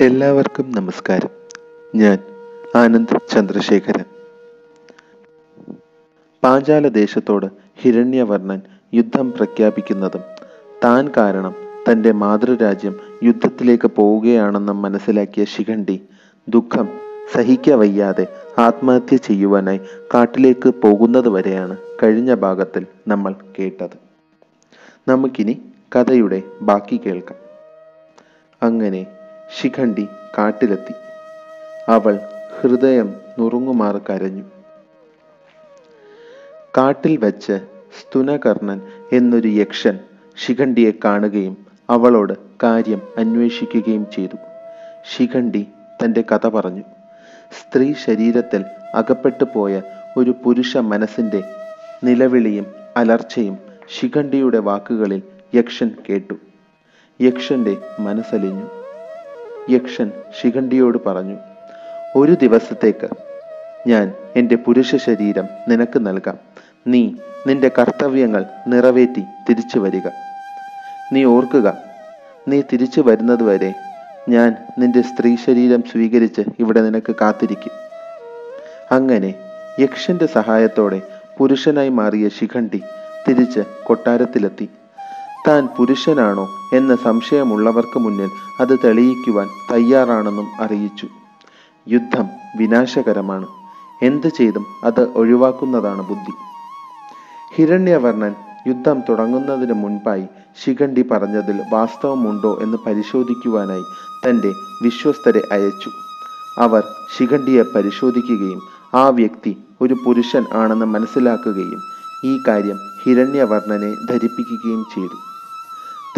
എല്ലാവർക്കും നമസ്കാരം. ഞാൻ ആനന്ദ് ചന്ദ്രശേഖരൻ. പാഞ്ചാല ദേശത്തോട് ഹിരണ്യവർണൻ യുദ്ധം പ്രഖ്യാപിക്കുന്നതും താൻ കാരണം തന്റെ മാതൃരാജ്യം യുദ്ധത്തിലേക്ക് പോവുകയാണെന്ന് മനസ്സിലാക്കിയ ശിഖണ്ഡി ദുഃഖം സഹിക്കവയ്യാതെ ആത്മഹത്യ ചെയ്യുവാനായി കാട്ടിലേക്ക് പോകുന്നത് വരെയാണ് കഴിഞ്ഞ ഭാഗത്തിൽ നമ്മൾ കേട്ടത്. നമുക്കിനി കഥയുടെ ബാക്കി കേൾക്കാം. അങ്ങനെ ശിഖണ്ഡി കാട്ടിലെത്തി. അവൾ ഹൃദയം നുറുങ്ങുമാറ് കരഞ്ഞു. കാട്ടിൽ വച്ച് സ്തുനകർണൻ എന്നൊരു യക്ഷൻ ശിഖണ്ഡിയെ കാണുകയും അവളോട് കാര്യം അന്വേഷിക്കുകയും ചെയ്തു. ശിഖണ്ഡി തന്റെ കഥ പറഞ്ഞു. സ്ത്രീ ശരീരത്തിൽ അകപ്പെട്ടു പോയ ഒരു പുരുഷ മനസ്സിന്റെ നിലവിളിയും അലർച്ചയും ശിഖണ്ഡിയുടെ വാക്കുകളിൽ യക്ഷൻ കേട്ടു. യക്ഷന്റെ മനസ്സലിഞ്ഞു. യക്ഷൻ ശിഖണ്ഡിയോട് പറഞ്ഞു ഒരു ദിവസത്തേക്ക് ഞാൻ എന്റെ പുരുഷ ശരീരം നിനക്ക് നൽകാം. നീ നിന്റെ കർത്തവ്യങ്ങൾ നിറവേറ്റി തിരിച്ചു വരിക. നീ ഓർക്കുക നീ തിരിച്ചു വരുന്നതുവരെ ഞാൻ നിന്റെ സ്ത്രീ ശരീരം സ്വീകരിച്ച് ഇവിടെ നിനക്ക് കാത്തിരിക്കും. അങ്ങനെ യക്ഷന്റെ സഹായത്തോടെ പുരുഷനായി മാറിയ ശിഖണ്ഡി തിരിച്ച് കൊട്ടാരത്തിലെത്തി. താൻ പുരുഷനാണോ എന്ന സംശയമുള്ളവർക്ക് മുന്നിൽ അത് തെളിയിക്കുവാൻ തയ്യാറാണെന്നും അറിയിച്ചു. യുദ്ധം വിനാശകരമാണ്. എന്ത് ചെയ്തും അത് ഒഴിവാക്കുന്നതാണ് ബുദ്ധി. ഹിരണ്യവർണൻ യുദ്ധം തുടങ്ങുന്നതിന് മുൻപായി ശിഖണ്ഡി പറഞ്ഞതിൽ വാസ്തവമുണ്ടോ എന്ന് പരിശോധിക്കുവാനായി തന്റെ വിശ്വസ്തരെ അയച്ചു. അവർ ശിഖണ്ഡിയെ പരിശോധിക്കുകയും ആ വ്യക്തി ഒരു പുരുഷൻ ആണെന്ന് മനസ്സിലാക്കുകയും ഈ കാര്യം ഹിരണ്യവർണനെ ധരിപ്പിക്കുകയും ചെയ്തു.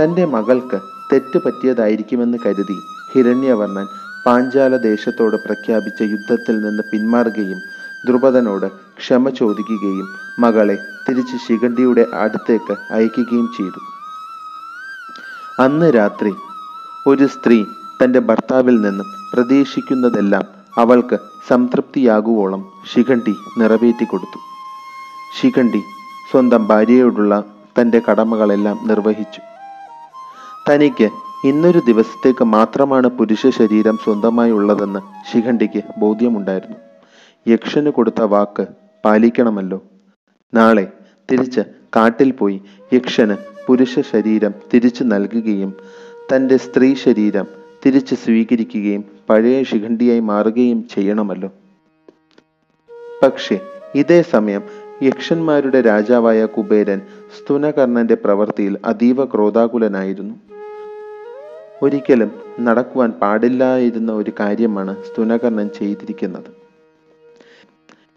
തന്റെ മകൾക്ക് തെറ്റ് പറ്റിയതായിരിക്കുമെന്ന് കരുതി ഹിരണ്യവർണൻ പാഞ്ചാല ദേശത്തോട് പ്രഖ്യാപിച്ച യുദ്ധത്തിൽ നിന്ന് പിന്മാറുകയും ദ്രുപദനോട് ക്ഷമ ചോദിക്കുകയും മകളെ തിരിച്ച് ശിഖണ്ഡിയുടെ അടുത്തേക്ക് അയക്കുകയും ചെയ്തു. അന്ന് രാത്രി ഒരു സ്ത്രീ തന്റെ ഭർത്താവിൽ നിന്നും പ്രതീക്ഷിക്കുന്നതെല്ലാം അവൾക്ക് സംതൃപ്തിയാകുവോളം ശിഖണ്ഡി നിറവേറ്റി കൊടുത്തു. ശിഖണ്ഡി സ്വന്തം ഭാര്യയോടുള്ള തന്റെ കടമകളെല്ലാം നിർവഹിച്ചു. തനിക്ക് ഇന്നൊരു ദിവസത്തേക്ക് മാത്രമാണ് പുരുഷ ശരീരം സ്വന്തമായി ഉള്ളതെന്ന് ശിഖണ്ഡിക്ക് ബോധ്യമുണ്ടായിരുന്നു. യക്ഷന് കൊടുത്ത വാക്ക് പാലിക്കണമല്ലോ. നാളെ തിരിച്ച് കാട്ടിൽ പോയി യക്ഷന് പുരുഷ ശരീരം തിരിച്ചു നൽകുകയും തന്റെ സ്ത്രീ ശരീരം തിരിച്ച് സ്വീകരിക്കുകയും പഴയ ശിഖണ്ഡിയായി മാറുകയും ചെയ്യണമല്ലോ. പക്ഷേ ഇതേ സമയം യക്ഷന്മാരുടെ രാജാവായ കുബേരൻ സ്തുനകർണന്റെ പ്രവൃത്തിയിൽ അതീവ ക്രോധാകുലനായിരുന്നു. ഒരിക്കലും നടക്കുവാൻ പാടില്ലായിരുന്ന ഒരു കാര്യമാണ് സ്തുനകർണൻ ചെയ്തിരിക്കുന്നത്.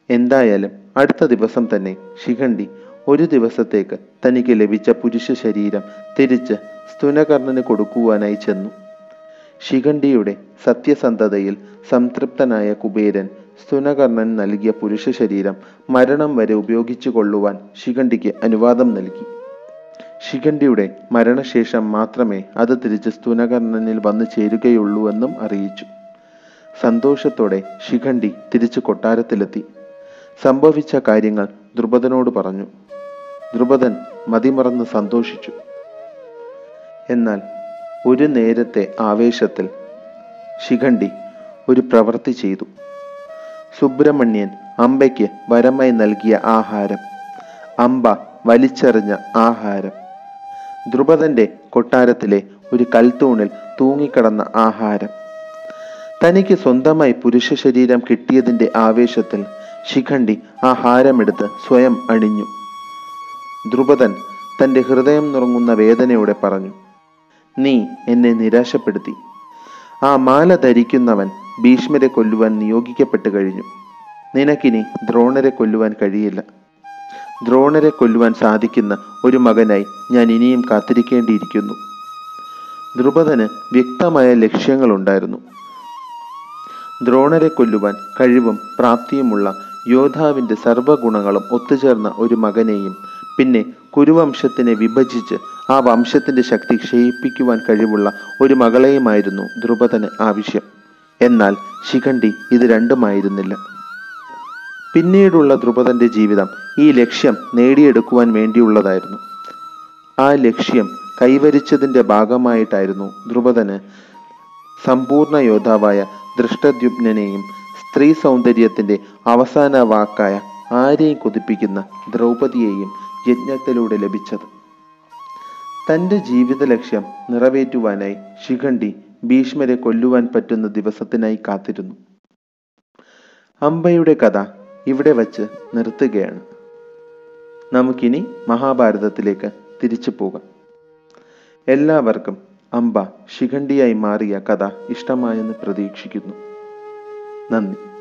എന്തായാലും അടുത്ത ദിവസം തന്നെ ശിഖണ്ഡി ഒരു ദിവസത്തേക്ക് തനിക്ക് ലഭിച്ച പുരുഷ ശരീരം തിരിച്ച് സ്തുനകർണന് കൊടുക്കുവാനായി ചെന്നു. ശിഖണ്ഡിയുടെ സത്യസന്ധതയിൽ സംതൃപ്തനായ കുബേരൻ സ്തുനകർണൻ നൽകിയ പുരുഷ ശരീരം മരണം വരെ ഉപയോഗിച്ചു കൊള്ളുവാൻ ശിഖണ്ഡിക്ക് അനുവാദം നൽകി. ശിഖണ്ഡിയുടെ മരണശേഷം മാത്രമേ അത് തിരിച്ച് സ്തുനകർണനിൽ വന്നു ചേരുകയുള്ളൂ എന്നും അറിയിച്ചു. സന്തോഷത്തോടെ ശിഖണ്ഡി തിരിച്ചു കൊട്ടാരത്തിലെത്തി. സംഭവിച്ച കാര്യങ്ങൾ ദ്രുപദനോട് പറഞ്ഞു. ദ്രുപദൻ മതിമറന്ന് സന്തോഷിച്ചു. എന്നാൽ ഒരു നേരത്തെ ആവേശത്തിൽ ശിഖണ്ഡി ഒരു പ്രവൃത്തി ചെയ്തു. സുബ്രഹ്മണ്യൻ അമ്പയ്ക്ക് വരമായി നൽകിയ ആഹാരം അമ്പ വലിച്ചെറിഞ്ഞ ആഹാരം. ദ്രുപദന്റെ കൊട്ടാരത്തിലെ ഒരു കൽത്തൂണിൽ തൂങ്ങിക്കിടന്ന ആഹാരം. തനിക്ക് സ്വന്തമായി പുരുഷ ശരീരം കിട്ടിയതിന്റെ ആവേശത്തിൽ ശിഖണ്ഡി ആ ഹാരമെടുത്ത് സ്വയം അണിഞ്ഞു. ദ്രുപദൻ തന്റെ ഹൃദയം നുറങ്ങുന്ന വേദനയോടെ പറഞ്ഞു നീ എന്നെ നിരാശപ്പെടുത്തി. ആ മാല ധരിക്കുന്നവൻ ഭീഷ്മരെ കൊല്ലുവാൻ നിയോഗിക്കപ്പെട്ടു കഴിഞ്ഞു. നിനക്കിനി ദ്രോണരെ കൊല്ലുവാൻ കഴിയില്ല. ദ്രോണരെ കൊല്ലുവാൻ സാധിക്കുന്ന ഒരു മകനായി ഞാൻ ഇനിയും കാത്തിരിക്കേണ്ടിയിരിക്കുന്നു. ദ്രുപദന് വ്യക്തമായ ലക്ഷ്യങ്ങളുണ്ടായിരുന്നു. ദ്രോണരെ കൊല്ലുവാൻ കഴിവും പ്രാപ്തിയുമുള്ള യോദ്ധാവിന്റെ സർവഗുണങ്ങളും ഒത്തുചേർന്ന ഒരു മകനെയും പിന്നെ കുരുവംശത്തിനെ വിഭജിച്ച് ആ വംശത്തിന്റെ ശക്തി ക്ഷയിപ്പിക്കുവാൻ കഴിവുള്ള ഒരു മകളെയുമായിരുന്നു ദ്രുപദന് ആവശ്യം. എന്നാൽ ശിഖണ്ഡി ഇത് രണ്ടുമായിരുന്നില്ല. പിന്നീടുള്ള ദ്രുപദന്റെ ജീവിതം ഈ ലക്ഷ്യം നേടിയെടുക്കുവാൻ വേണ്ടിയുള്ളതായിരുന്നു. ആ ലക്ഷ്യം കൈവരിച്ചതിന്റെ ഭാഗമായിട്ടായിരുന്നു ദ്രുപദന് സമ്പൂർണ യോദ്ധാവായ ദൃഷ്ടദ്യുപ്നെയും സ്ത്രീ സൗന്ദര്യത്തിന്റെ അവസാന വാക്കായ ആരെയും കൊതിപ്പിക്കുന്ന ദ്രൗപദിയെയും യജ്ഞത്തിലൂടെ ലഭിച്ചത്. തന്റെ ജീവിത ലക്ഷ്യം നിറവേറ്റുവാനായി ശിഖണ്ഡി ഭീഷ്മരെ കൊല്ലുവാൻ പറ്റുന്ന ദിവസത്തിനായി കാത്തിരുന്നു. അംബയുടെ കഥ ഇവിടെ വച്ച് നിർത്തുകയാണ്. നമുക്കിനി മഹാഭാരതത്തിലേക്ക് തിരിച്ചു പോകാം. എല്ലാവർക്കും അംബ ശിഖണ്ഡിയായി മാറിയ കഥ ഇഷ്ടമായെന്ന് പ്രതീക്ഷിക്കുന്നു. നന്ദി.